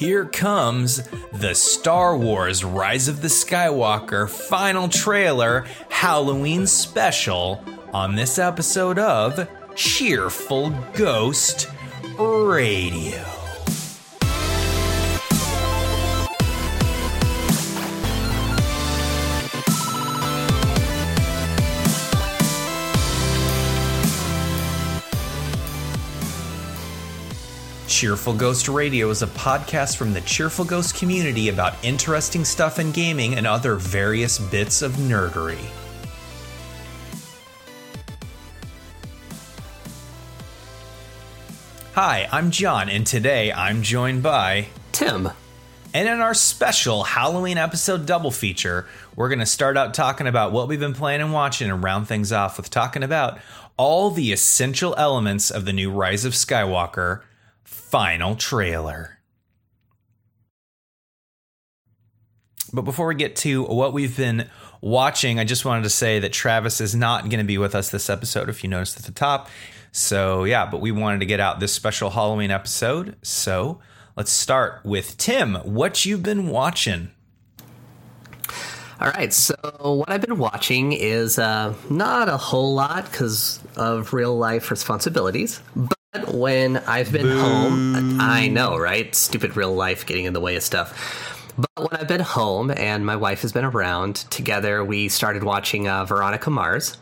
Here comes the Star Wars Rise of the Skywalker final trailer Halloween special on this episode of Cheerful Ghost Radio. Cheerful Ghost Radio is a podcast from the Cheerful Ghost community about interesting stuff in gaming and other various bits of nerdery. Hi, I'm John, and today I'm joined by Tim. And in our special Halloween episode double feature, we're going to start out talking about what we've been playing and watching and round things off with talking about all the essential elements of the new Rise of Skywalker final trailer. But before we get to what we've been watching, I just wanted to say that Travis is not going to be with us this episode, if you noticed at the top. So, yeah, but we wanted to get out this special Halloween episode. So, let's start with Tim. What you've been watching? All right, so what I've been watching is uh, not a whole lot because of real life responsibilities, but when I've been Boo. home, I know, right? Stupid real life getting in the way of stuff. But when I've been home and my wife has been around, together we started watching uh, Veronica Mars.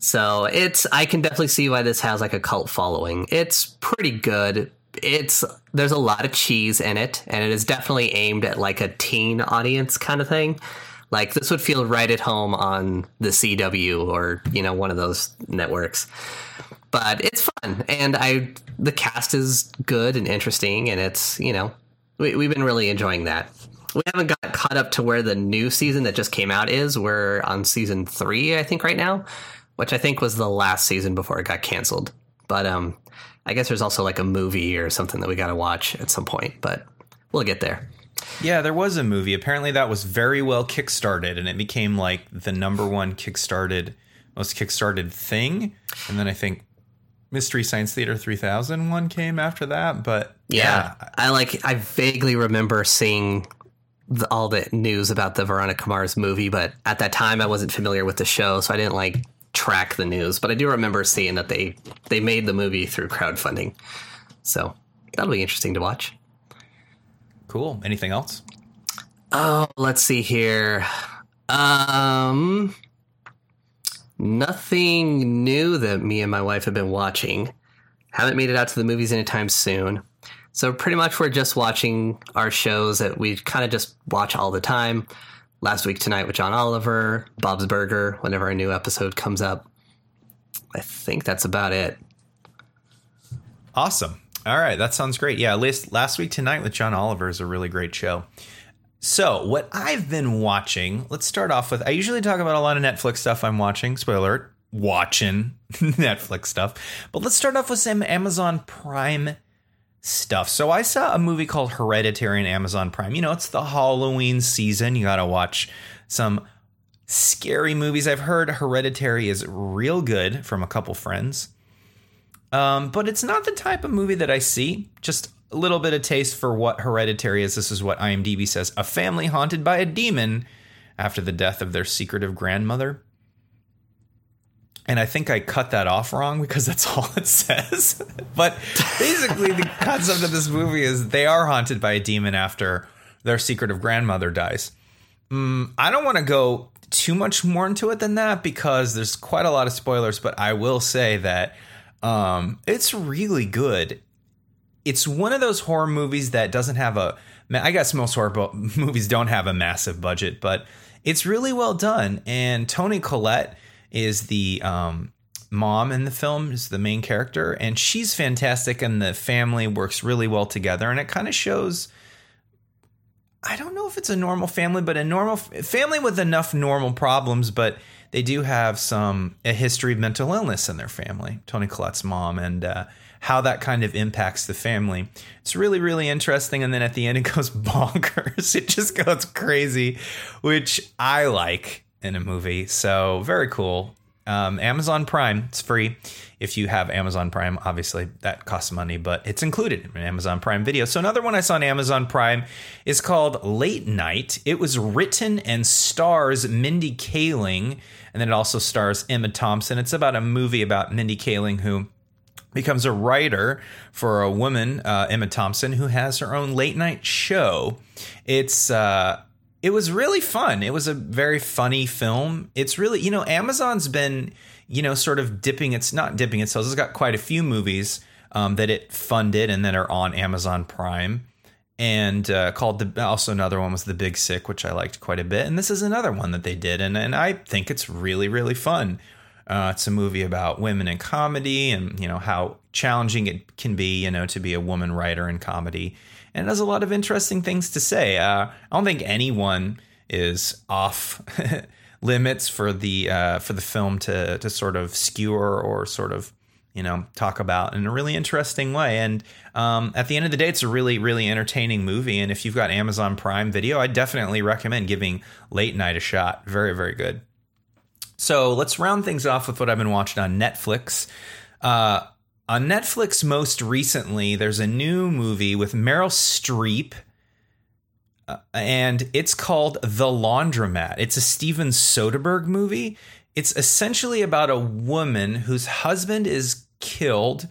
So it's I can definitely see why this has like a cult following. It's pretty good. It's there's a lot of cheese in it, and it is definitely aimed at like a teen audience kind of thing. Like this would feel right at home on the CW or you know one of those networks. But it's fun, and I the cast is good and interesting, and it's you know we, we've been really enjoying that. We haven't got caught up to where the new season that just came out is. We're on season three, I think, right now which I think was the last season before it got canceled. But um, I guess there's also like a movie or something that we got to watch at some point, but we'll get there. Yeah, there was a movie. Apparently, that was very well kickstarted, and it became like the number one kickstarted, most kickstarted thing. And then I think Mystery Science Theater 3000 one came after that. But yeah, yeah. I like, I vaguely remember seeing the, all the news about the Veronica Mars movie, but at that time I wasn't familiar with the show, so I didn't like track the news, but I do remember seeing that they they made the movie through crowdfunding. So that'll be interesting to watch. Cool. Anything else? Oh, let's see here. Um nothing new that me and my wife have been watching. Haven't made it out to the movies anytime soon. So pretty much we're just watching our shows that we kind of just watch all the time last week tonight with John Oliver, Bob's Burger, whenever a new episode comes up. I think that's about it. Awesome. All right, that sounds great. Yeah, last last week tonight with John Oliver is a really great show. So, what I've been watching, let's start off with I usually talk about a lot of Netflix stuff I'm watching. Spoiler alert, watching Netflix stuff. But let's start off with some Amazon Prime stuff. So I saw a movie called Hereditary on Amazon Prime. You know, it's the Halloween season. You got to watch some scary movies. I've heard Hereditary is real good from a couple friends. Um, but it's not the type of movie that I see. Just a little bit of taste for what Hereditary is. This is what IMDb says a family haunted by a demon after the death of their secretive grandmother and I think I cut that off wrong because that's all it says. but basically, the concept of this movie is they are haunted by a demon after their secretive grandmother dies. Mm, I don't want to go too much more into it than that because there's quite a lot of spoilers, but I will say that um, it's really good. It's one of those horror movies that doesn't have a. I guess most horror movies don't have a massive budget, but it's really well done. And Toni Collette is the um, mom in the film, is the main character, and she's fantastic, and the family works really well together, and it kind of shows. I don't know if it's a normal family, but a normal family with enough normal problems, but they do have some a history of mental illness in their family. Toni Collette's mom and uh, how that kind of impacts the family. It's really really interesting, and then at the end it goes bonkers. It just goes crazy, which I like in a movie. So very cool. Um, Amazon Prime, it's free. If you have Amazon Prime, obviously that costs money, but it's included in Amazon Prime Video. So another one I saw on Amazon Prime is called Late Night. It was written and stars Mindy Kaling, and then it also stars Emma Thompson. It's about a movie about Mindy Kaling who becomes a writer for a woman, uh, Emma Thompson, who has her own late night show. It's uh, it was really fun. It was a very funny film. It's really you know Amazon's been you know sort of dipping its not dipping its toes. It's got quite a few movies um, that it funded and that are on Amazon Prime. And uh, called the also another one was the Big Sick, which I liked quite a bit. And this is another one that they did, and and I think it's really really fun. Uh, it's a movie about women in comedy and you know how challenging it can be, you know, to be a woman writer in comedy. And it has a lot of interesting things to say. Uh, I don't think anyone is off limits for the uh, for the film to to sort of skewer or sort of you know talk about in a really interesting way. And um, at the end of the day, it's a really really entertaining movie. And if you've got Amazon Prime Video, I definitely recommend giving Late Night a shot. Very very good. So let's round things off with what I've been watching on Netflix. Uh, on Netflix, most recently, there's a new movie with Meryl Streep, uh, and it's called The Laundromat. It's a Steven Soderbergh movie. It's essentially about a woman whose husband is killed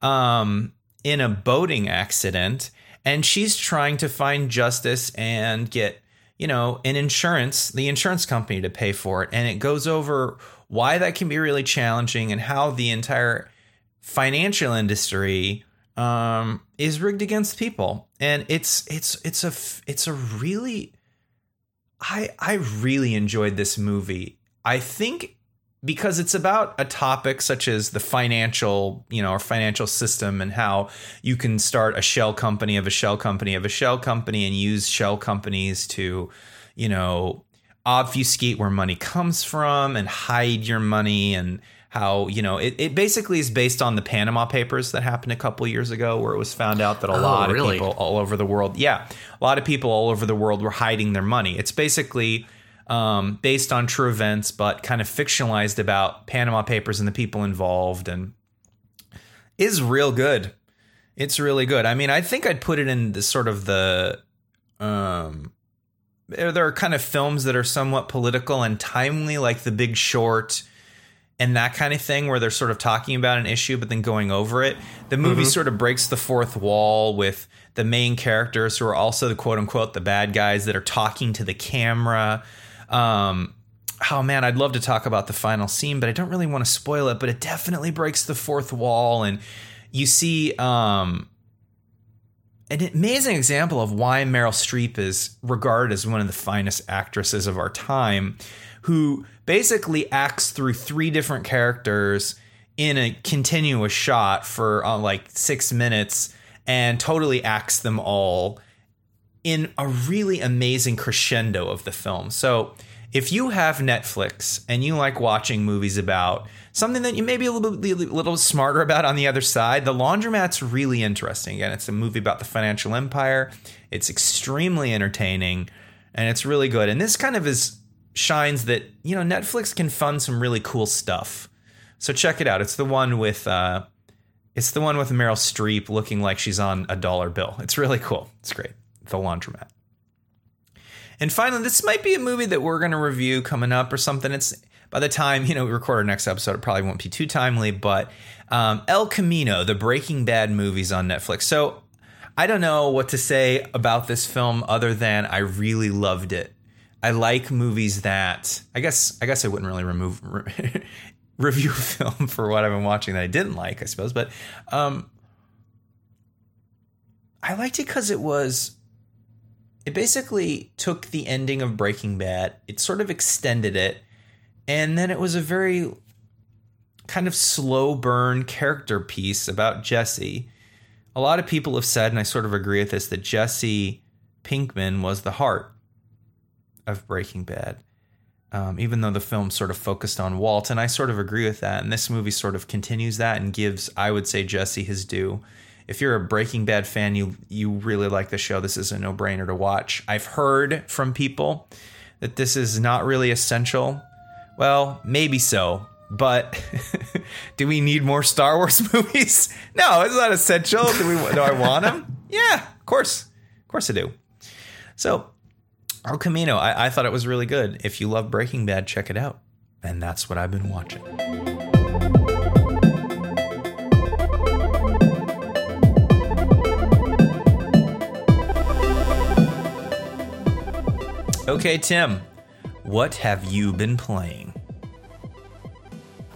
um, in a boating accident, and she's trying to find justice and get you know, an insurance, the insurance company to pay for it. And it goes over why that can be really challenging and how the entire financial industry um, is rigged against people. And it's it's it's a it's a really I I really enjoyed this movie. I think because it's about a topic such as the financial, you know, or financial system and how you can start a shell company of a shell company of a shell company and use shell companies to, you know, obfuscate where money comes from and hide your money and how you know it, it basically is based on the panama papers that happened a couple years ago where it was found out that a oh, lot really? of people all over the world yeah a lot of people all over the world were hiding their money it's basically um, based on true events, but kind of fictionalized about Panama Papers and the people involved, and is real good. It's really good. I mean, I think I'd put it in the sort of the um, there are kind of films that are somewhat political and timely, like The Big Short and that kind of thing, where they're sort of talking about an issue but then going over it. The movie mm-hmm. sort of breaks the fourth wall with the main characters who are also the quote unquote the bad guys that are talking to the camera. Um, oh man, I'd love to talk about the final scene, but I don't really want to spoil it. But it definitely breaks the fourth wall, and you see um, an amazing example of why Meryl Streep is regarded as one of the finest actresses of our time, who basically acts through three different characters in a continuous shot for uh, like six minutes and totally acts them all in a really amazing crescendo of the film. So, if you have Netflix and you like watching movies about something that you may be a little, little smarter about on the other side, The Laundromat's really interesting. Again, it's a movie about the financial empire. It's extremely entertaining and it's really good. And this kind of is shines that, you know, Netflix can fund some really cool stuff. So check it out. It's the one with uh it's the one with Meryl Streep looking like she's on a dollar bill. It's really cool. It's great. The Laundromat. And finally, this might be a movie that we're going to review coming up or something. It's by the time you know we record our next episode, it probably won't be too timely. But um, El Camino, the Breaking Bad movies on Netflix. So I don't know what to say about this film other than I really loved it. I like movies that I guess I guess I wouldn't really remove re- review film for what I've been watching that I didn't like, I suppose. But um, I liked it because it was it basically took the ending of Breaking Bad, it sort of extended it, and then it was a very kind of slow burn character piece about Jesse. A lot of people have said, and I sort of agree with this, that Jesse Pinkman was the heart of Breaking Bad. Um, even though the film sort of focused on Walt, and I sort of agree with that. And this movie sort of continues that and gives, I would say, Jesse his due if you're a Breaking Bad fan, you you really like the show. This is a no brainer to watch. I've heard from people that this is not really essential. Well, maybe so, but do we need more Star Wars movies? No, it's not essential. Do we? Do I want them? Yeah, of course, of course I do. So, El Camino, I, I thought it was really good. If you love Breaking Bad, check it out. And that's what I've been watching. Okay, Tim, what have you been playing?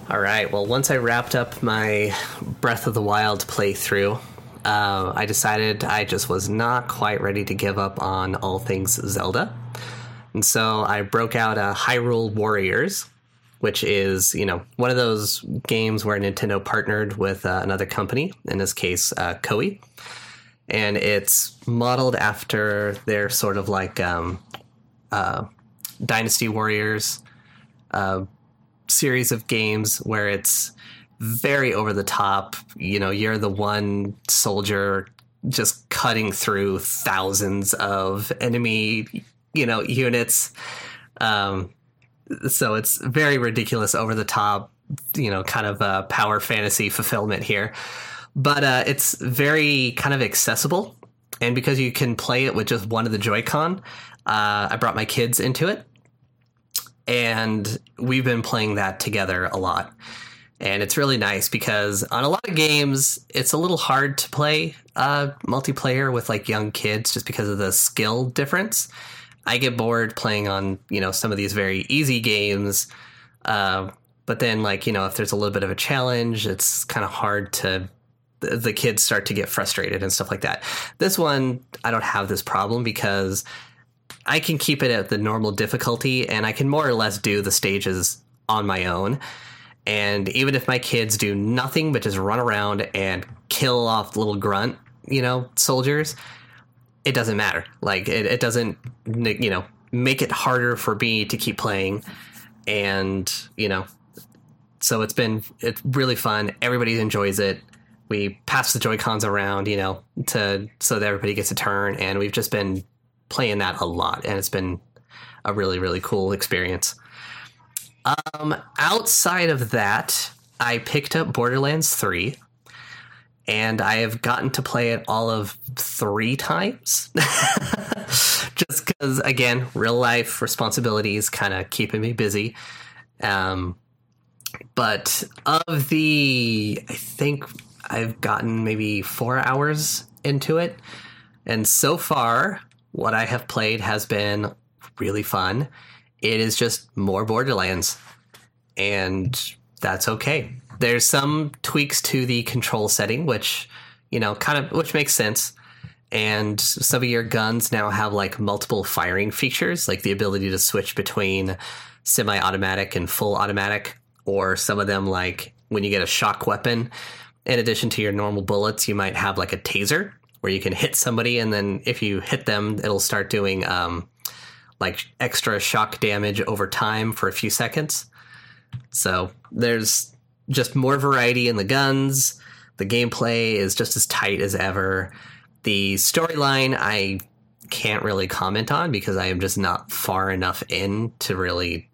All right. Well, once I wrapped up my Breath of the Wild playthrough, uh, I decided I just was not quite ready to give up on all things Zelda. And so I broke out a Hyrule Warriors, which is, you know, one of those games where Nintendo partnered with uh, another company, in this case, uh, Koei. And it's modeled after their sort of like um, uh, Dynasty Warriors uh, series of games where it's very over the top. You know, you're the one soldier just cutting through thousands of enemy, you know, units. Um, so it's very ridiculous, over the top, you know, kind of a power fantasy fulfillment here. But uh, it's very kind of accessible. And because you can play it with just one of the Joy-Con, uh, I brought my kids into it, and we've been playing that together a lot. And it's really nice because on a lot of games, it's a little hard to play uh, multiplayer with like young kids just because of the skill difference. I get bored playing on you know some of these very easy games, uh, but then like you know if there's a little bit of a challenge, it's kind of hard to the kids start to get frustrated and stuff like that. This one, I don't have this problem because I can keep it at the normal difficulty and I can more or less do the stages on my own. And even if my kids do nothing but just run around and kill off little grunt, you know, soldiers, it doesn't matter. Like it, it doesn't, you know, make it harder for me to keep playing. And, you know, so it's been, it's really fun. Everybody enjoys it. We pass the Joy Cons around, you know, to, so that everybody gets a turn. And we've just been playing that a lot, and it's been a really really cool experience. Um, outside of that, I picked up Borderlands three, and I have gotten to play it all of three times. Just because, again, real life responsibilities kind of keeping me busy. Um, but of the, I think I've gotten maybe four hours into it. And so far, what I have played has been really fun. It is just more Borderlands, and that's okay. There's some tweaks to the control setting, which you know, kind of which makes sense. And some of your guns now have like multiple firing features, like the ability to switch between semi-automatic and full automatic, or some of them like when you get a shock weapon. In addition to your normal bullets, you might have like a taser, where you can hit somebody and then if you hit them, it'll start doing um, like extra shock damage over time for a few seconds. So there's just more variety in the guns. The gameplay is just as tight as ever. The storyline I can't really comment on because I am just not far enough in to really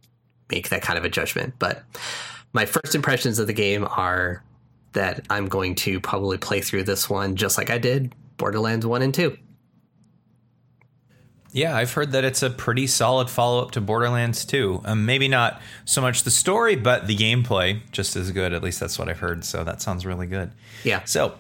make that kind of a judgment. But my first impressions of the game are that I'm going to probably play through this one just like I did Borderlands 1 and 2. Yeah, I've heard that it's a pretty solid follow up to Borderlands 2. Um, maybe not so much the story, but the gameplay just as good. At least that's what I've heard. So that sounds really good. Yeah. So,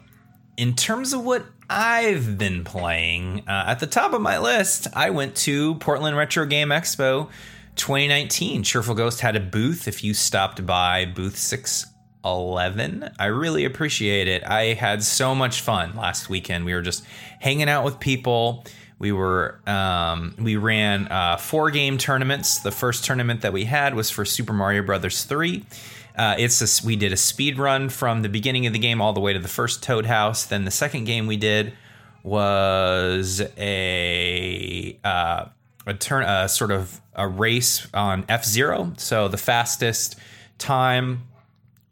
in terms of what I've been playing, uh, at the top of my list, I went to Portland Retro Game Expo 2019. Cheerful Ghost had a booth. If you stopped by booth 6 11. I really appreciate it. I had so much fun last weekend. We were just hanging out with people. We were um, we ran uh, four game tournaments. The first tournament that we had was for Super Mario Brothers three. Uh, it's a, we did a speed run from the beginning of the game all the way to the first Toad House. Then the second game we did was a uh, a turn a sort of a race on F Zero. So the fastest time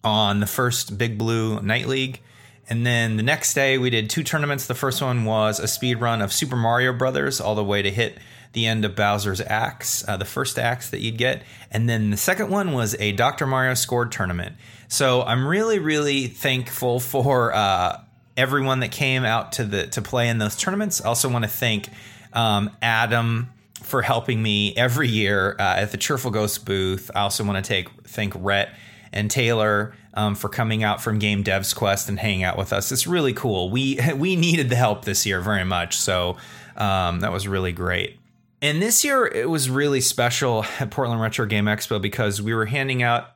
on the first Big Blue Knight League. And then the next day we did two tournaments. The first one was a speed run of Super Mario Brothers all the way to hit the end of Bowser's axe, uh, the first axe that you'd get. And then the second one was a Dr. Mario scored tournament. So I'm really, really thankful for uh, everyone that came out to the to play in those tournaments. I also want to thank um, Adam for helping me every year uh, at the Cheerful Ghost booth. I also want to take thank Rhett and Taylor um, for coming out from Game Devs Quest and hanging out with us. It's really cool. We we needed the help this year very much, so um, that was really great. And this year it was really special at Portland Retro Game Expo because we were handing out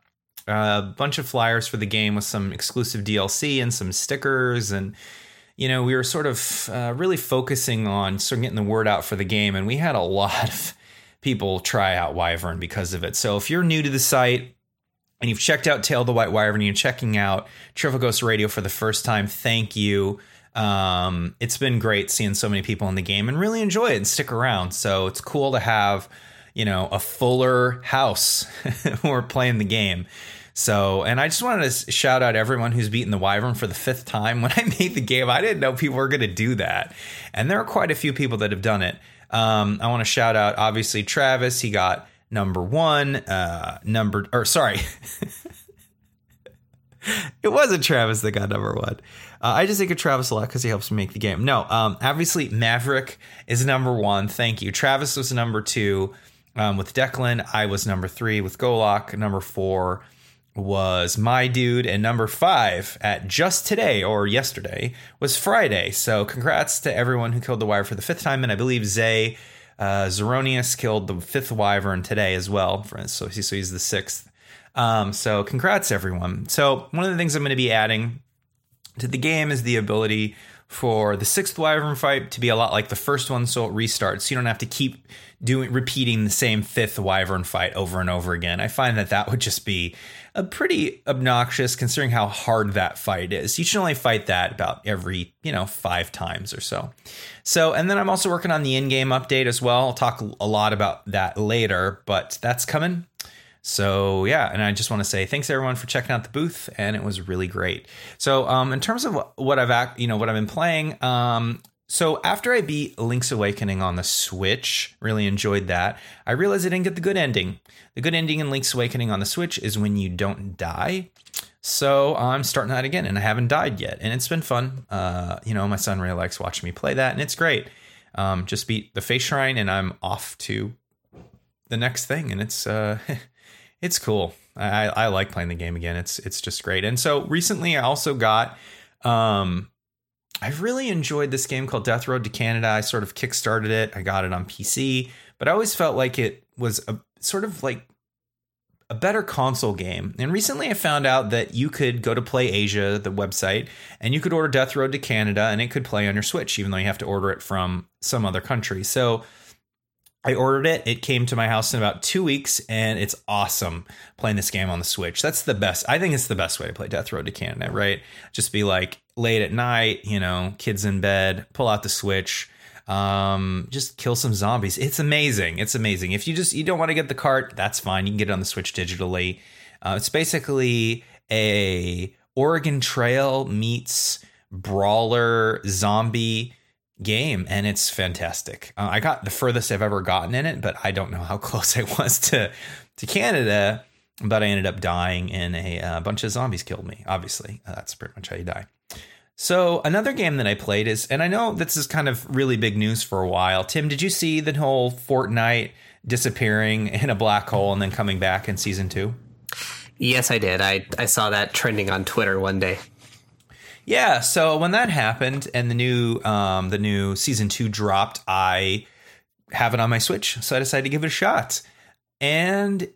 a bunch of flyers for the game with some exclusive DLC and some stickers and you know we were sort of uh, really focusing on sort of getting the word out for the game and we had a lot of people try out Wyvern because of it. So if you're new to the site and you've checked out Tail the White Wyvern you're checking out Cheerful Ghost Radio for the first time, thank you. Um, it's been great seeing so many people in the game and really enjoy it and stick around. So it's cool to have, you know, a fuller house who are playing the game. So, and I just wanted to shout out everyone who's beaten the Wyvern for the fifth time. When I made the game, I didn't know people were going to do that. And there are quite a few people that have done it. Um, I want to shout out, obviously, Travis. He got number one, uh, number, or sorry. it wasn't Travis that got number one. Uh, I just think of Travis a lot because he helps me make the game. No, um, obviously Maverick is number one. Thank you. Travis was number two um, with Declan. I was number three with Golok. Number four was my dude, and number five at just today or yesterday was Friday. So congrats to everyone who killed the wire for the fifth time, and I believe Zay uh, Zeronius killed the fifth wyvern today as well. So, so he's the sixth. Um, so congrats everyone. So one of the things I'm going to be adding to the game is the ability for the sixth wyvern fight to be a lot like the first one, so it restarts. So You don't have to keep doing repeating the same fifth wyvern fight over and over again. I find that that would just be a pretty obnoxious considering how hard that fight is. You should only fight that about every, you know, 5 times or so. So, and then I'm also working on the in-game update as well. I'll talk a lot about that later, but that's coming. So yeah, and I just want to say thanks everyone for checking out the booth, and it was really great. So um, in terms of what I've act, you know what I've been playing, um, so after I beat Link's Awakening on the Switch, really enjoyed that. I realized I didn't get the good ending. The good ending in Link's Awakening on the Switch is when you don't die. So I'm starting that again, and I haven't died yet, and it's been fun. Uh, you know, my son really likes watching me play that, and it's great. Um, just beat the Face Shrine, and I'm off to the next thing, and it's uh, it's cool. I, I like playing the game again. It's it's just great. And so recently, I also got. Um, I've really enjoyed this game called Death Road to Canada. I sort of kickstarted it. I got it on PC, but I always felt like it was a sort of like a better console game. And recently I found out that you could go to Play Asia, the website, and you could order Death Road to Canada and it could play on your Switch, even though you have to order it from some other country. So I ordered it. It came to my house in about two weeks, and it's awesome playing this game on the Switch. That's the best. I think it's the best way to play Death Road to Canada, right? Just be like late at night, you know, kids in bed, pull out the Switch, um, just kill some zombies. It's amazing. It's amazing. If you just you don't want to get the cart, that's fine. You can get it on the Switch digitally. Uh, it's basically a Oregon Trail meets brawler zombie game and it's fantastic. Uh, I got the furthest I've ever gotten in it, but I don't know how close I was to to Canada. But I ended up dying, and a, a bunch of zombies killed me. Obviously, uh, that's pretty much how you die. So another game that I played is, and I know this is kind of really big news for a while. Tim, did you see the whole Fortnite disappearing in a black hole and then coming back in season two? Yes, I did. I I saw that trending on Twitter one day. Yeah, so when that happened and the new um, the new season two dropped, I have it on my Switch, so I decided to give it a shot, and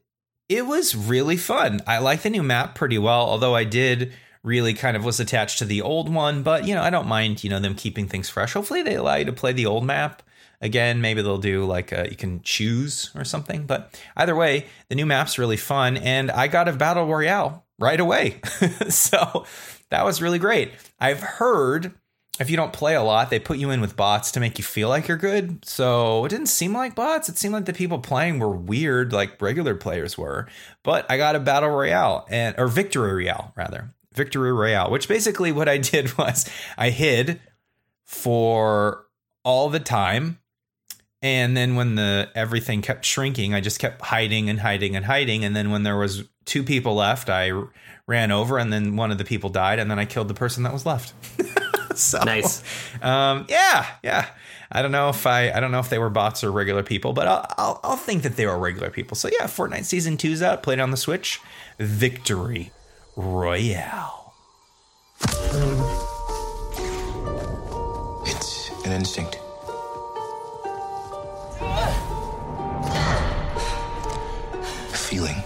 it was really fun. I like the new map pretty well, although I did really kind of was attached to the old one, but you know I don't mind you know them keeping things fresh. Hopefully they allow you to play the old map again. Maybe they'll do like a, you can choose or something, but either way, the new map's really fun, and I got a battle royale right away, so that was really great. I've heard if you don't play a lot, they put you in with bots to make you feel like you're good. So it didn't seem like bots. It seemed like the people playing were weird, like regular players were. But I got a battle royale and or victory royale rather, Victory Royale, which basically what I did was I hid for all the time. And then when the everything kept shrinking, I just kept hiding and hiding and hiding. And then when there was two people left, I ran over and then one of the people died and then I killed the person that was left. so Nice. Um, yeah, yeah. I don't know if I I don't know if they were bots or regular people, but I'll I'll, I'll think that they were regular people. So yeah, Fortnite season two's out. Played on the Switch. Victory Royale. It's an instinct. A feeling.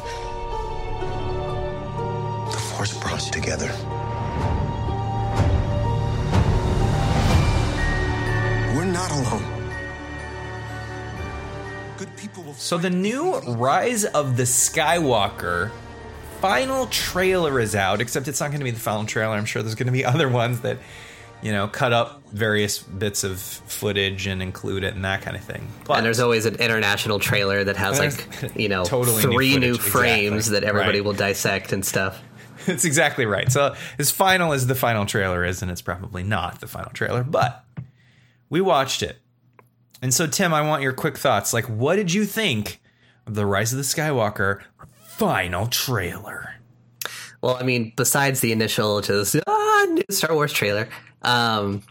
The force brought us together. We're not alone. Good people will So the new Rise of the Skywalker final trailer is out, except it's not going to be the final trailer. I'm sure there's going to be other ones that, you know, cut up various bits of footage and include it and that kind of thing. But And there's always an international trailer that has like you know totally three new, footage, frames exactly. that everybody Right. will dissect and stuff. That's exactly right. So as final as the final trailer is, and it's probably not the final trailer, but we watched it. And so Tim, I want your quick thoughts. Like, what did you think of the Rise of the Skywalker final trailer? Well, I mean, besides the initial just ah, new Star Wars trailer, um,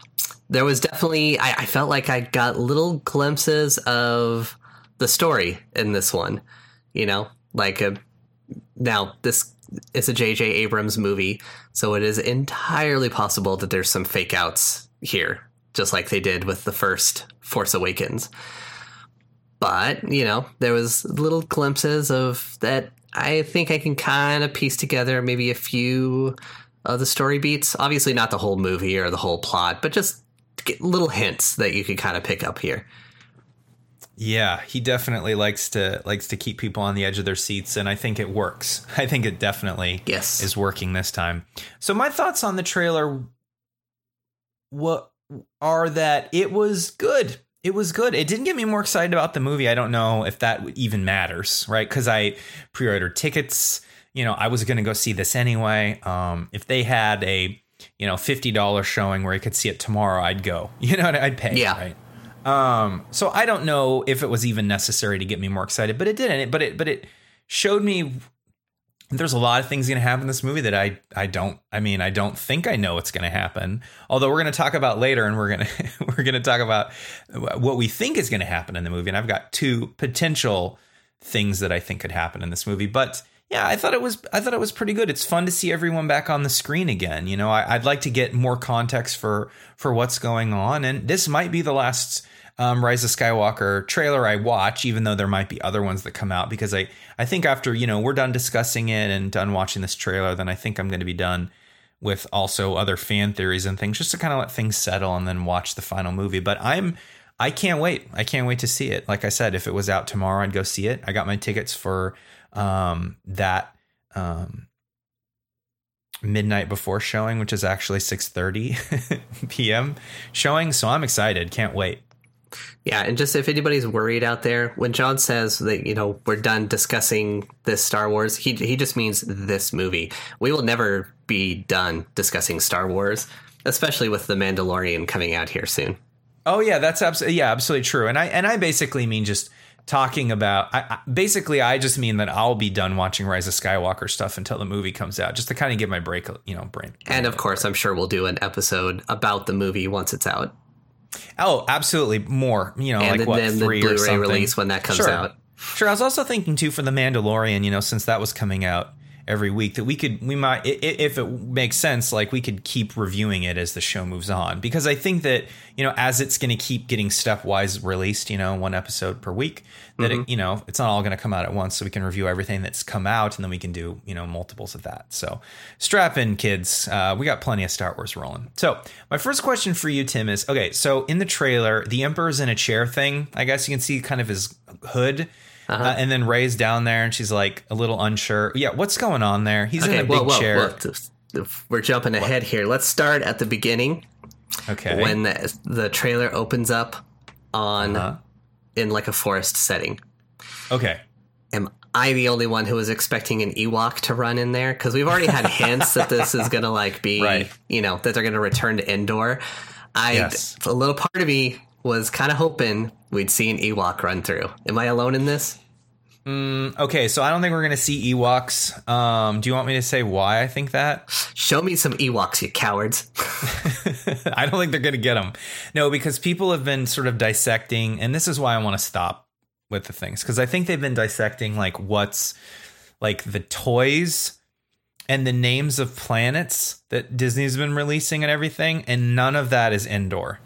there was definitely I, I felt like I got little glimpses of the story in this one. You know, like a now this is a J.J. Abrams movie, so it is entirely possible that there's some fake outs here, just like they did with the first Force Awakens. But you know, there was little glimpses of that. I think I can kind of piece together maybe a few of the story beats. Obviously, not the whole movie or the whole plot, but just little hints that you could kind of pick up here. Yeah, he definitely likes to likes to keep people on the edge of their seats, and I think it works. I think it definitely Yes. is working this time. So my thoughts on the trailer what are that it was good. It was good. It didn't get me more excited about the movie. I don't know if that even matters, right? Because I pre-ordered tickets. You know, I was going to go see this anyway. Um, if they had a you know fifty dollars showing where I could see it tomorrow, I'd go. You know, what I'd pay. Yeah. Right. Um, so I don't know if it was even necessary to get me more excited, but it didn't. It, but it but it showed me there's a lot of things going to happen in this movie that I I don't I mean I don't think I know what's going to happen. Although we're going to talk about later, and we're gonna we're going to talk about what we think is going to happen in the movie. And I've got two potential things that I think could happen in this movie, but. Yeah, I thought it was. I thought it was pretty good. It's fun to see everyone back on the screen again. You know, I, I'd like to get more context for for what's going on, and this might be the last um, Rise of Skywalker trailer I watch, even though there might be other ones that come out. Because I, I think after you know we're done discussing it and done watching this trailer, then I think I'm going to be done with also other fan theories and things, just to kind of let things settle and then watch the final movie. But I'm, I can't wait. I can't wait to see it. Like I said, if it was out tomorrow, I'd go see it. I got my tickets for um, that. Um, midnight before showing which is actually 6:30 p.m. showing so I'm excited can't wait Yeah, and just if anybody's worried out there, when John says that you know we're done discussing this Star Wars, he he just means this movie. We will never be done discussing Star Wars, especially with the Mandalorian coming out here soon. Oh yeah, that's absolutely yeah, absolutely true. And I and I basically mean just talking about. I, I, basically, I just mean that I'll be done watching Rise of Skywalker stuff until the movie comes out, just to kind of give my break, you know, brain. And of course, I'm sure we'll do an episode about the movie once it's out, Oh, absolutely, more. You know, and like what then the three or Blu-ray something. release when that comes Sure. out. Sure. I was also thinking too for the Mandalorian, you know, since that was coming out every week, that we could, we might, if it makes sense, like we could keep reviewing it as the show moves on. Because I think that, you know, as it's going to keep getting stepwise released, you know, one episode per week, that, it, you know, it's not all going to come out at once. So we can review everything that's come out and then we can do, you know, multiples of that. So strap in, kids. Uh, we got plenty of Star Wars rolling. So my first question for you, Tim, is okay, so in the trailer, the Emperor's in a chair thing. I guess you can see kind of his hood. Uh-huh. Uh, and then Rey's down there, and she's like a little unsure. Yeah, what's going on there? He's in a big whoa, chair. whoa. We're jumping ahead here. Let's start at the beginning Okay. when the, the trailer opens up on Uh-huh. in like a forest setting. okay. Am I the only one who was expecting an Ewok to run in there? Because we've already had hints that this is going to like be, Right. you know, that they're going to return to Endor. I Yes. a little part of me was kind of hoping we'd see an Ewok run through. Am I alone in this? Okay, so I don't think we're gonna see Ewoks. Um, do you want me to say why I think that? Show me some Ewoks, you cowards. I don't think they're gonna get them. No, because people have been sort of dissecting, and this is why I want to stop with the things because I think they've been dissecting like what's like the toys and the names of planets that Disney's been releasing and everything, and none of that is Endor.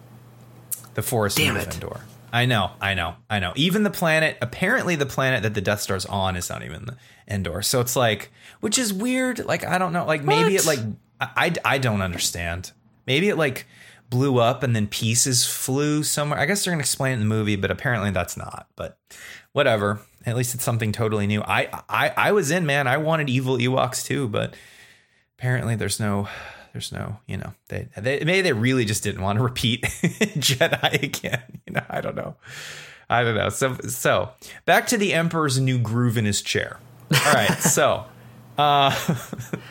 The Forest Damn of it. Endor. I know, I know, I know. Even the planet, apparently, the planet that the Death Star's on is not even the Endor. So it's like, which is weird. Like I don't know. Like maybe it like I, I I don't understand. Maybe it like blew up and then pieces flew somewhere. I guess they're gonna explain it in the movie, but apparently that's not. But whatever. At least it's something totally new. I I I was in, man. I wanted evil Ewoks too, but apparently there's no there's no you know they, they maybe they really just didn't want to repeat Jedi again. You know I don't know. I don't know. So so back to the Emperor's new groove in his chair. All right, so uh,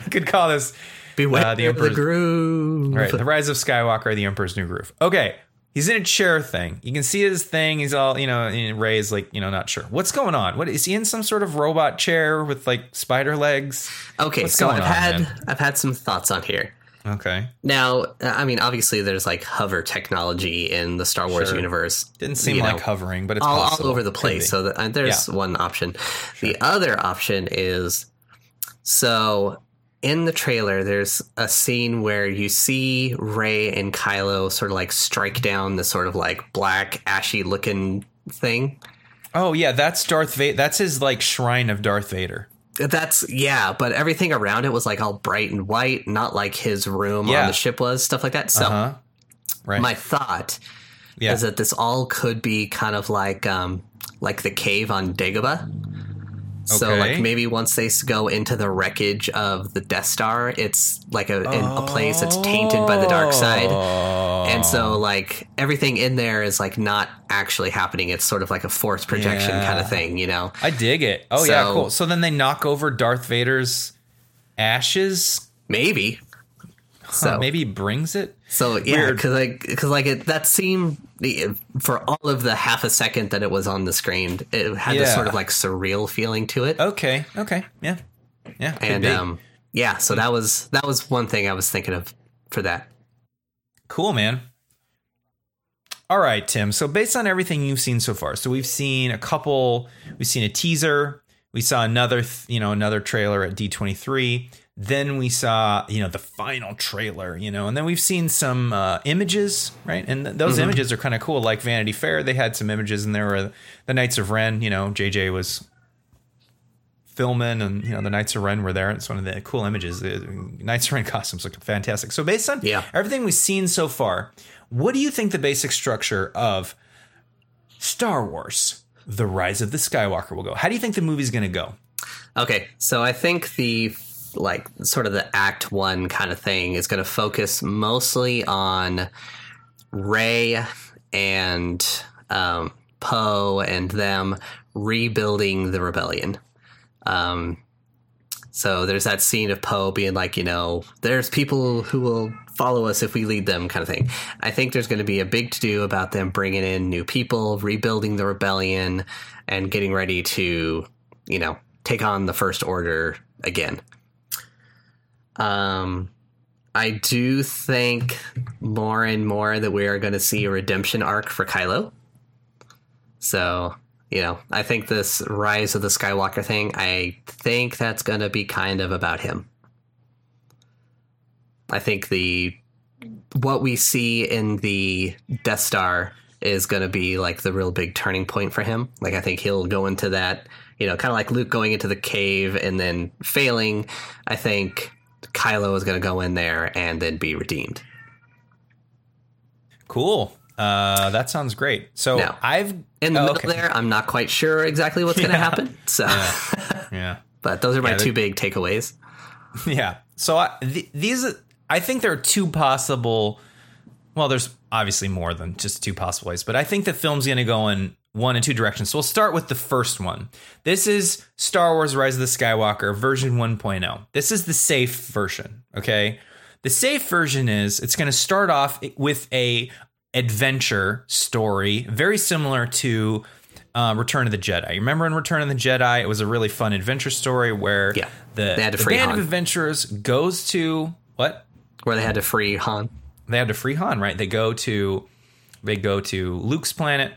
you could call this Beware Uh, the the, Emperor's- groove. All right, the Rise of Skywalker, the Emperor's New Groove. Okay, he's in a chair thing. You can see his thing. He's all you know. And Rey's like you know not sure what's going on. What is he in some sort of robot chair with like spider legs? Okay, What's so I've on, had man? I've had some thoughts on here. Okay, Now, I mean, obviously, there's like hover technology in the Star Wars Sure. universe. didn't seem like know, hovering, but it's all, all over the place. So that, uh, there's Yeah. one option. The other option is so in the trailer, there's a scene where you see Rey and Kylo sort of like strike down the sort of like black, ashy looking thing. oh yeah, that's Darth Vader. That's his like shrine of Darth Vader. That's yeah, but everything around it was like all bright and white, not like his room Yeah. on the ship was, stuff like that. So Uh huh. Right. my thought yeah. is that this all could be kind of like um like the cave on Dagobah. So Okay. like maybe once they go into the wreckage of the Death Star, it's like a in a place that's tainted by the dark side. And so oh. like everything in there is like not actually happening. It's sort of like a force projection kind of thing, you know. I dig it. Oh yeah, cool. So then they knock over Darth Vader's ashes. Maybe. Huh, So maybe he brings it. So yeah, because like because like it that seemed for all of the half a second that it was on the screen, it had this sort of like surreal feeling to it. Okay. Okay. Yeah. Yeah. and um, yeah, so that was that was one thing I was thinking of for that. Cool, man. All right, Tim. So based on everything you've seen so far, so we've seen a couple. We've seen a teaser. We saw another, th- you know, another trailer at D23. Then we saw, you know, the final trailer, you know, and then we've seen some uh, images, right? And th- those images are kind of cool. Like Vanity Fair, they had some images and there were the Knights of Ren, you know, JJ was filming and you know the Knights of Ren were there. It's one of the cool images. The Knights of Ren costumes look fantastic. So based on Yeah. everything we've seen so far, what do you think the basic structure of Star Wars: The Rise of the Skywalker will go? How do you think the movie's going to go? Okay, so I think the like sort of the act one kind of thing is going to focus mostly on Rey and um, Poe and them rebuilding the rebellion. Um, so there's that scene of Poe being like, you know, there's people who will follow us if we lead them, kind of thing. I think there's going to be a big to do about them bringing in new people, rebuilding the rebellion, and getting ready to, you know, take on the First Order again. Um, I do think more and more that we are going to see a redemption arc for Kylo. So, you know, I think this Rise of the Skywalker thing, I think that's going to be kind of about him. I think the what we see in the Death Star is going to be like the real big turning point for him. Like I think he'll go into that, you know, kind of like Luke going into the cave and then failing. I think Kylo is going to go in there and then be redeemed. Cool. Uh, that sounds great. So Now, I've In the oh, middle okay. there, I'm not quite sure exactly what's going to happen. So, Yeah. but those are my Yeah, two big takeaways. Yeah. So I, th- these, I think there are two possible well, there's obviously more than just two possible ways, but I think the film's going to go in one and two directions. So we'll start with the first one. This is Star Wars Rise of the Skywalker version 1.0. This is the safe version, okay? The safe version is it's going to start off with a adventure story very similar to uh, Return of the Jedi. You remember in Return of the Jedi, it was a really fun adventure story where Yeah. the, They had to the band Han. of adventurers goes to what? Where they had to free Han. they had to free Han, right? They go to they go to Luke's planet.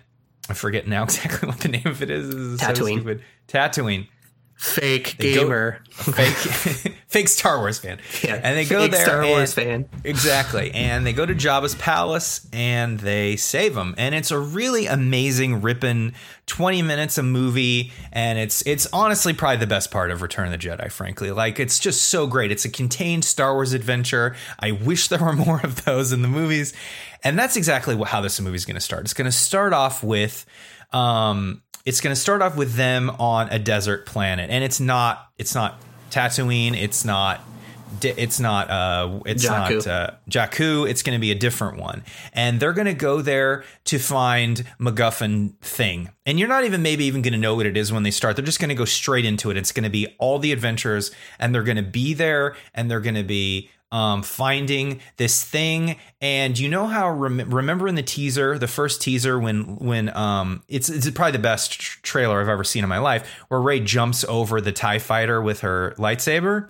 I forget now exactly what the name of it is. This is so Tatooine. stupid. Tatooine. Fake They go- gamer. Fake fake Star Wars fan. Yeah, And they go fake there Star Wars and- fan. Exactly. And they go to Jabba's palace and they save him. And it's a really amazing, ripping 20 minutes of movie. And it's it's honestly probably the best part of Return of the Jedi, frankly. Like it's just so great. It's a contained Star Wars adventure. I wish there were more of those in the movies. And that's exactly what, how this movie is going to start. It's going to start off with um it's going to start off with them on a desert planet and it's not it's not Tatooine, it's not it's not uh it's Jakku. not uh Jakku, it's going to be a different one. And they're going to go there to find MacGuffin thing. And you're not even maybe even going to know what it is when they start. They're just going to go straight into it. It's going to be all the adventures and they're going to be there and they're going to be um, finding this thing. And you know how rem- remember in the teaser, the first teaser when when um, it's it's probably the best tr- trailer I've ever seen in my life, where Rey jumps over the Tie Fighter with her lightsaber.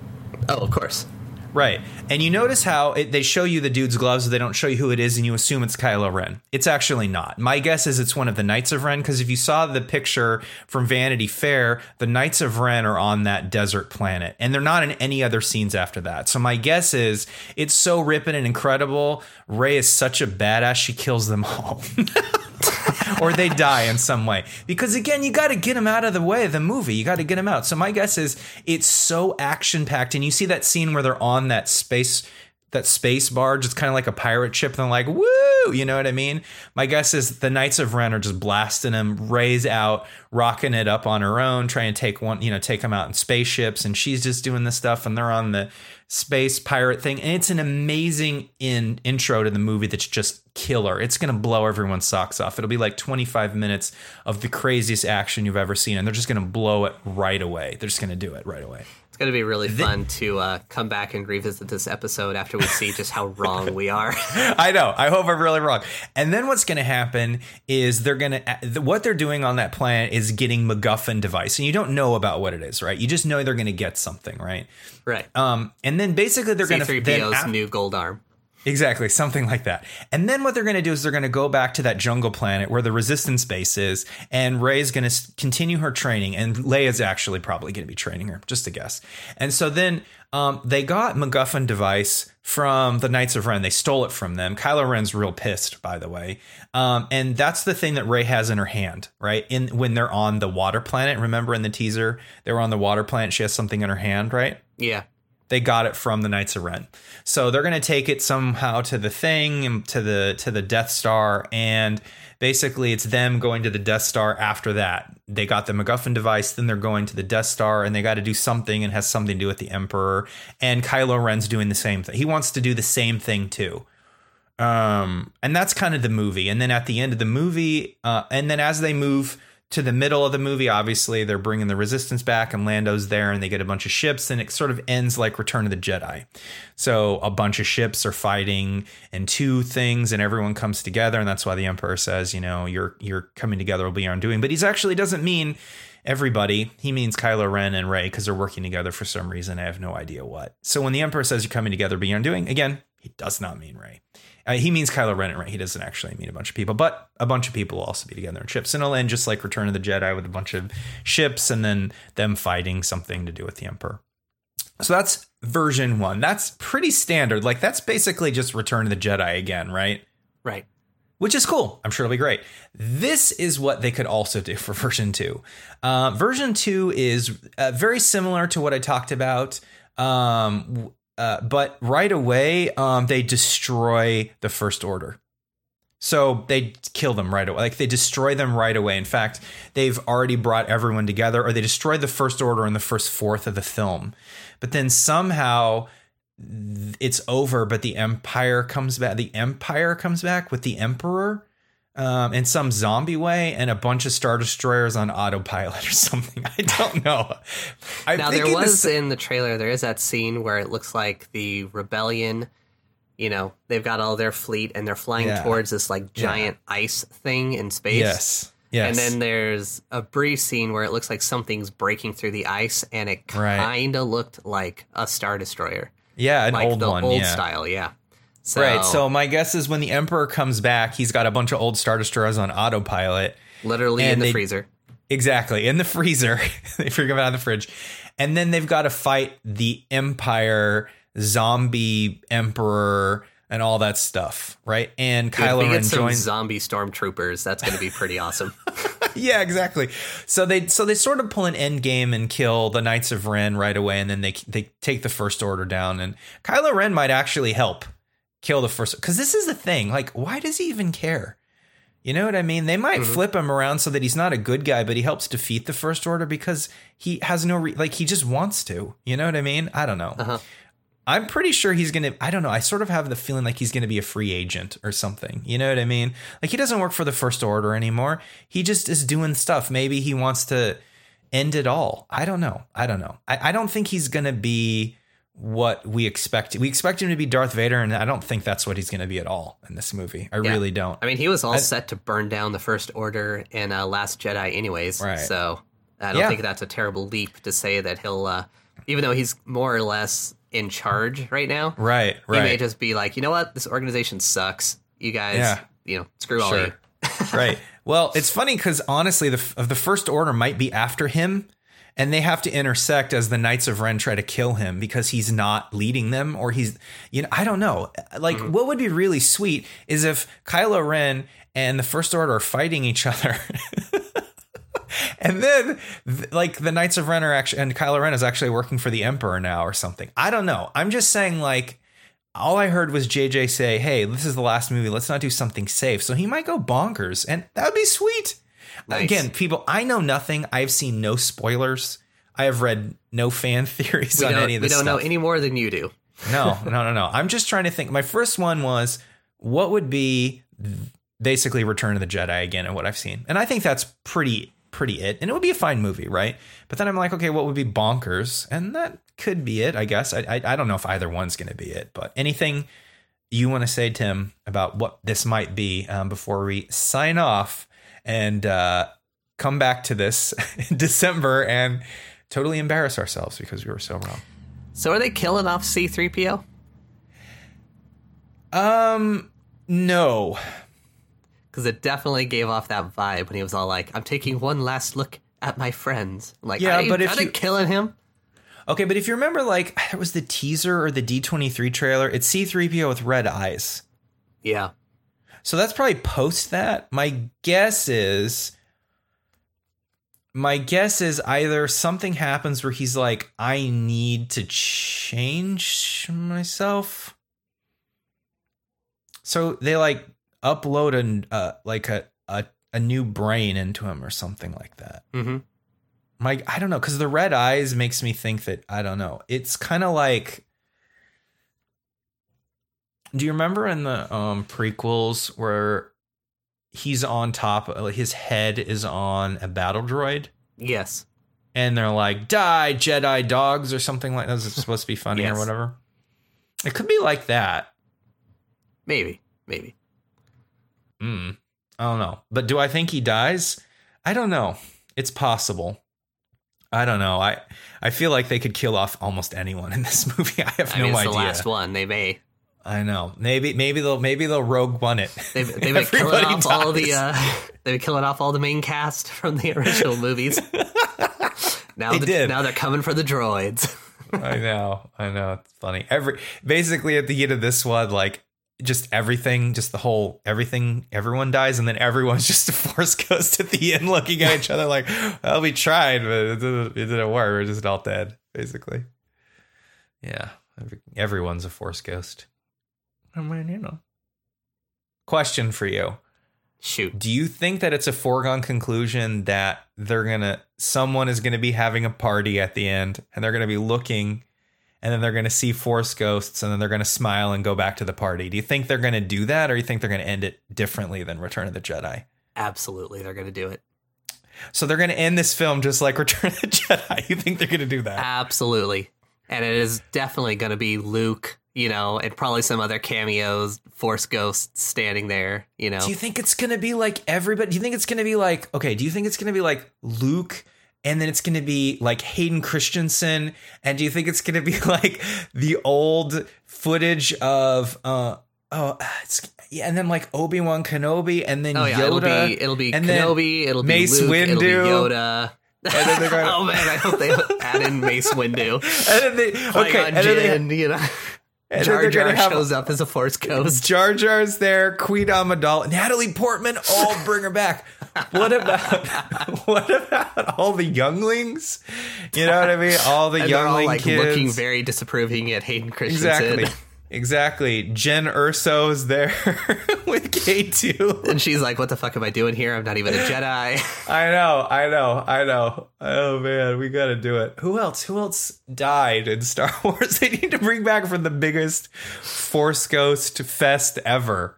Oh, of course. Right. And you notice how it, they show you the dude's gloves, they don't show you who it is, and you assume it's Kylo Ren. It's actually not. My guess is it's one of the Knights of Ren, because if you saw the picture from Vanity Fair, the Knights of Ren are on that desert planet, and they're not in any other scenes after that. So my guess is it's so ripping and incredible. Rey is such a badass, she kills them all. or they die in some way. Because again, you got to get them out of the way of the movie. You got to get them out. So my guess is it's so action packed, and you see that scene where they're on that space that space barge. It's kind of like a pirate ship, and they're like, "Woo!" You know what I mean? My guess is the Knights of Ren are just blasting him, Rey's out, rocking it up on her own, trying to take one, you know, take them out in spaceships, and she's just doing this stuff, and they're on the space pirate thing, and it's an amazing in intro to the movie that's just killer. It's gonna blow everyone's socks off. It'll be like 25 minutes of the craziest action you've ever seen, and they're just gonna blow it right away. They're just gonna do it right away. It's going to be really fun to uh, come back and revisit this episode after we see just how wrong we are. I know. I hope I'm really wrong. And then what's going to happen is they're going to what they're doing on that planet is getting MacGuffin device, and you don't know about what it is, right? You just know they're going to get something, right? right. Um, and then basically they're going to C3PO's new gold arm. Exactly, something like that. And then what they're going to do is they're going to go back to that jungle planet where the resistance base is, and Rey's going to continue her training, and Leia's actually probably going to be training her, just a guess. And so then um, they got MacGuffin device from the Knights of Ren. They stole it from them. Kylo Ren's real pissed, by the way. Um, and that's the thing that Rey has in her hand, right? In when they're on the water planet. Remember in the teaser, they were on the water planet. She has something in her hand, right? Yeah. They got it from the Knights of Ren. So they're going to take it somehow to the thing and to the to the Death Star and basically it's them going to the Death Star after that. They got the MacGuffin device, then they're going to the Death Star and they got to do something and has something to do with the Emperor and Kylo Ren's doing the same thing. He wants to do the same thing too. Um and that's kind of the movie. And then at the end of the movie uh and then as they move to the middle of the movie, obviously they're bringing the resistance back, and Lando's there, and they get a bunch of ships, and it sort of ends like Return of the Jedi. So a bunch of ships are fighting and two things, and everyone comes together, and that's why the Emperor says, you know, you're you're coming together will be our undoing. But he's actually doesn't mean everybody. He means Kylo Ren and Rey because they're working together for some reason. I have no idea what. So when the Emperor says you're coming together, be your undoing, again, he does not mean Rey. Uh, he means Kylo Ren right? He doesn't actually mean a bunch of people, but a bunch of people will also be together in ships. And it'll end just like Return of the Jedi with a bunch of ships and then them fighting something to do with the Emperor. So that's version one. That's pretty standard. Like that's basically just Return of the Jedi again, right? Right. which is cool. I'm sure it'll be great. This is what they could also do for version two. Uh, version two is uh, very similar to what I talked about. Um, uh, but right away, um, they destroy the First Order. So they kill them right away. Like they destroy them right away. In fact, they've already brought everyone together, or they destroyed the First Order in the first fourth of the film. But then somehow it's over, but the Empire comes back. The Empire comes back with the Emperor um, in some zombie way and a bunch of Star Destroyers on autopilot or something. I don't know. I'm now there was this- in the trailer there is that scene where it looks like the rebellion you know they've got all their fleet and they're flying Yeah. towards this like giant ice thing in space yes. Yes. and then there's a brief scene where it looks like something's breaking through the ice and it kind of looked like a star destroyer yeah, an like old the one. old yeah. style yeah so, Right. So my guess is when the Emperor comes back, he's got a bunch of old Star Destroyers on autopilot. literally in the they- freezer Exactly. In the freezer. they figure them out of the fridge. And then they've got to fight the Empire, zombie Emperor, and all that stuff. Right. And Dude, Kylo Ren some joins. zombie stormtroopers that's going to be pretty awesome yeah, exactly. So they so they sort of pull an end game and kill the Knights of Ren right away, and then they they take the First Order down. And Kylo Ren might actually help kill the first because this is the thing. Like, why does he even care? You know what I mean? They might flip him around so that he's not a good guy, but he helps defeat the First Order because he has no re- like he just wants to. You know what I mean? I don't know. Uh-huh. I'm pretty sure he's gonna. I don't know. I sort of have the feeling like he's gonna be a free agent or something. You know what I mean? Like he doesn't work for the First Order anymore. He just is doing stuff. Maybe he wants to end it all. I don't know. I don't know. I, I don't think he's gonna be what we expect. We expect him to be Darth Vader, and I don't think that's what he's gonna be at all in this movie. I Yeah. really don't. I mean, he was all set to burn down the First Order in uh, Last Jedi, anyways. Right. So I don't Yeah. think that's a terrible leap to say that he'll, uh, even though he's more or less in charge right now, Right. Right. he may just be like, you know what, this organization sucks. You guys, Yeah. you know, screw all Sure. you. right. Well, it's funny because honestly, the of the first order might be after him, and they have to intersect as the Knights of Ren try to kill him because he's not leading them, or he's you know I don't know. Like, mm-hmm. what would be really sweet is if Kylo Ren and the First Order are fighting each other. And then, like the Knights of Ren are actually, and Kylo Ren is actually working for the Emperor now, or something. I don't know. I'm just saying, like, all I heard was JJ say, "Hey, this is the last movie. Let's not do something safe." So he might go bonkers, and that would be sweet. Nice. Again, people, I know nothing. I've seen no spoilers. I have read no fan theories We on any of this. we don't know any more than you do. no, no, no, no. I'm just trying to think. My first one was what would be basically Return of the Jedi again, and what I've seen, and I think that's pretty pretty it, and it would be a fine movie, right? But then I'm like, okay, what would be bonkers, and that could be it, I guess. I I, I don't know if either one's going to be it, but anything you want to say, Tim, about what this might be um, before we sign off and uh, come back to this in December and totally embarrass ourselves because we were so wrong. So are they killing off C3PO? Um, no. Because it definitely gave off that vibe when he was all like, I'm taking one last look at my friends. I'm like, Yeah, are they, but if you- killing him? Okay, but if you remember, like, it was the teaser or the D23 trailer, it's C3PO with red eyes. Yeah. So that's probably post that. My guess is. My guess is either something happens where he's like, I need to change myself. So they like upload an uh, like a, a a new brain into him or something like that. Mm-hmm. my I don't know because the red eyes makes me think that I don't know. It's kind of like. Do you remember in the um, prequels where he's on top? His head is on a battle droid, Yes. and they're like "Die, Jedi dogs" or something like that. It's supposed to be funny Yes. or whatever. It could be like that. Maybe. Maybe. Mm, I don't know. But do I think he dies? I don't know. It's possible. I don't know. I I feel like they could kill off almost anyone in this movie. I have I no mean, it's idea. the last one. They may. I know. Maybe maybe they'll maybe they'll rogue one it. They've been killing off all the. Uh, they've been killing off all the main cast from the original movies. now, They the, did. now they're coming for the droids. I know. I know. It's funny. Every basically at the end of this one, like just everything, just the whole everything, everyone dies, and then everyone's just a force ghost at the end, looking at each other like, "Well, we tried, but it didn't, it didn't work. We're just all dead." Basically, yeah. Every, everyone's a force ghost. I mean, you know. Question for you. Shoot. Do you think that it's a foregone conclusion that they're gonna someone is gonna be having a party at the end and they're gonna be looking and then they're going to see Force ghosts, and then they're going to smile and go back to the party. Do you think they're going to do that, or you think they're going to end it differently than Return of the Jedi? Absolutely, they're going to do it. So they're going to end this film just like Return of the Jedi. You think they're going to do that? Absolutely. And it is definitely going to be Luke, you know, and probably some other cameos, Force Ghosts standing there, you know. Do you think it's going to be like everybody? Do you think it's going to be like, okay, do you think it's going to be like Luke and then it's going to be like Hayden Christensen? And do you think it's going to be like the old footage of, uh, oh, it's, yeah, and then like Obi Wan Kenobi, and then oh, yeah, Yoda, it'll be, it'll be and Kenobi, it'll be Mace Luke, Windu, it'll be Yoda. and then they're going, oh man, I hope they add in Mace Windu. and then they, okay, and and then, they, you know. And Jar Jar shows up as a Force Ghost. Jar Jar's there, Queen Amidala, Natalie Portman. Oh, bring her back. What about what about all the younglings? You know what I mean? All the And they're all like kids. looking very disapproving at Hayden Christensen. exactly, exactly. Jyn Erso's there with K two. And she's like, "What the fuck am I doing here? I'm not even a Jedi." I know, I know, I know. Oh man, we got to do it. Who else? Who else died in Star Wars? They need to bring back from the biggest Force Ghost fest ever.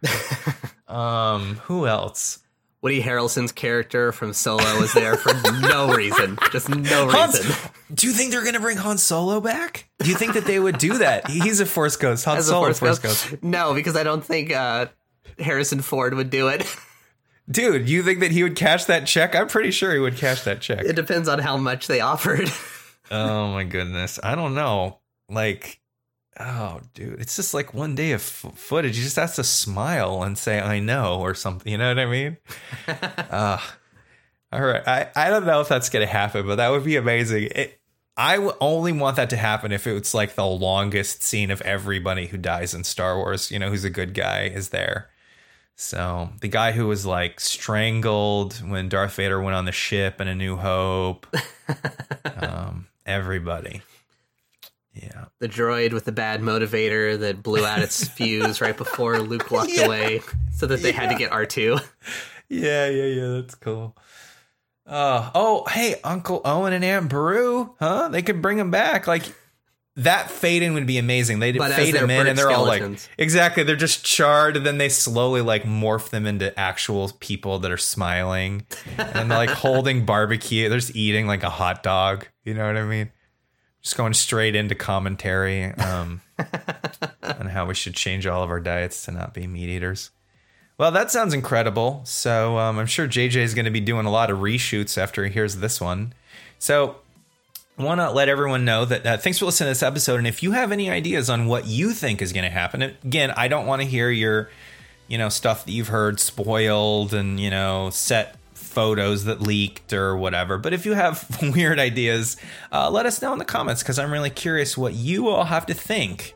um, who else? Woody Harrelson's character from Solo is there for no reason, just no Hans, reason. do you think they're gonna bring Han Solo back? Do you think that they would do that? He's a Force Ghost. Han As a Solo, Force, Force Ghost. Ghost. No, because I don't think uh, Harrison Ford would do it. Dude, you think that he would cash that check? I'm pretty sure he would cash that check. It depends on how much they offered. Oh my goodness. I don't know. Like, oh, dude, it's just like one day of f- footage. He just has to smile and say, I know, or something. You know what I mean? uh, all right. I, I don't know if that's going to happen, but that would be amazing. It, I w- only want that to happen if it's like the longest scene of everybody who dies in Star Wars, you know, who's a good guy is there. So the guy who was like strangled when Darth Vader went on the ship in A New Hope. um, everybody. Yeah. the droid with the bad motivator that blew out its fuse right before Luke walked Yeah. away, so that they had to get R two. Yeah, yeah, yeah. That's cool. Uh, oh, hey, Uncle Owen and Aunt Beru, huh? They could bring them back. Like that fade in would be amazing. They But fade they're in, and they're all like, exactly. They're just charred, and then they slowly like morph them into actual people that are smiling, and like holding barbecue. They're just eating like a hot dog. You know what I mean? Just going straight into commentary um, on how we should change all of our diets to not be meat eaters. Well, that sounds incredible. So um, I'm sure JJ is going to be doing a lot of reshoots after he hears this one. So I want to let everyone know that uh, thanks for listening to this episode. And if you have any ideas on what you think is going to happen, again, I don't want to hear your, you know, stuff that you've heard spoiled and you know set photos that leaked or whatever. But if you have weird ideas, uh, let us know in the comments because I'm really curious what you all have to think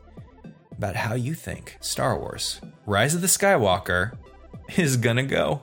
about how you think Star Wars Rise of the Skywalker is gonna go.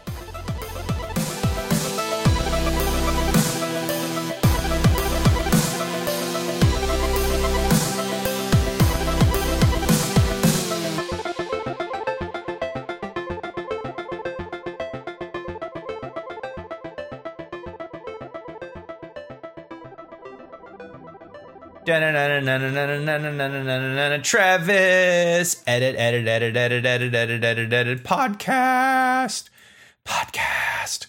Travis, edit, edit, edit, edit, edit, edit, edit, edit, podcast, podcast.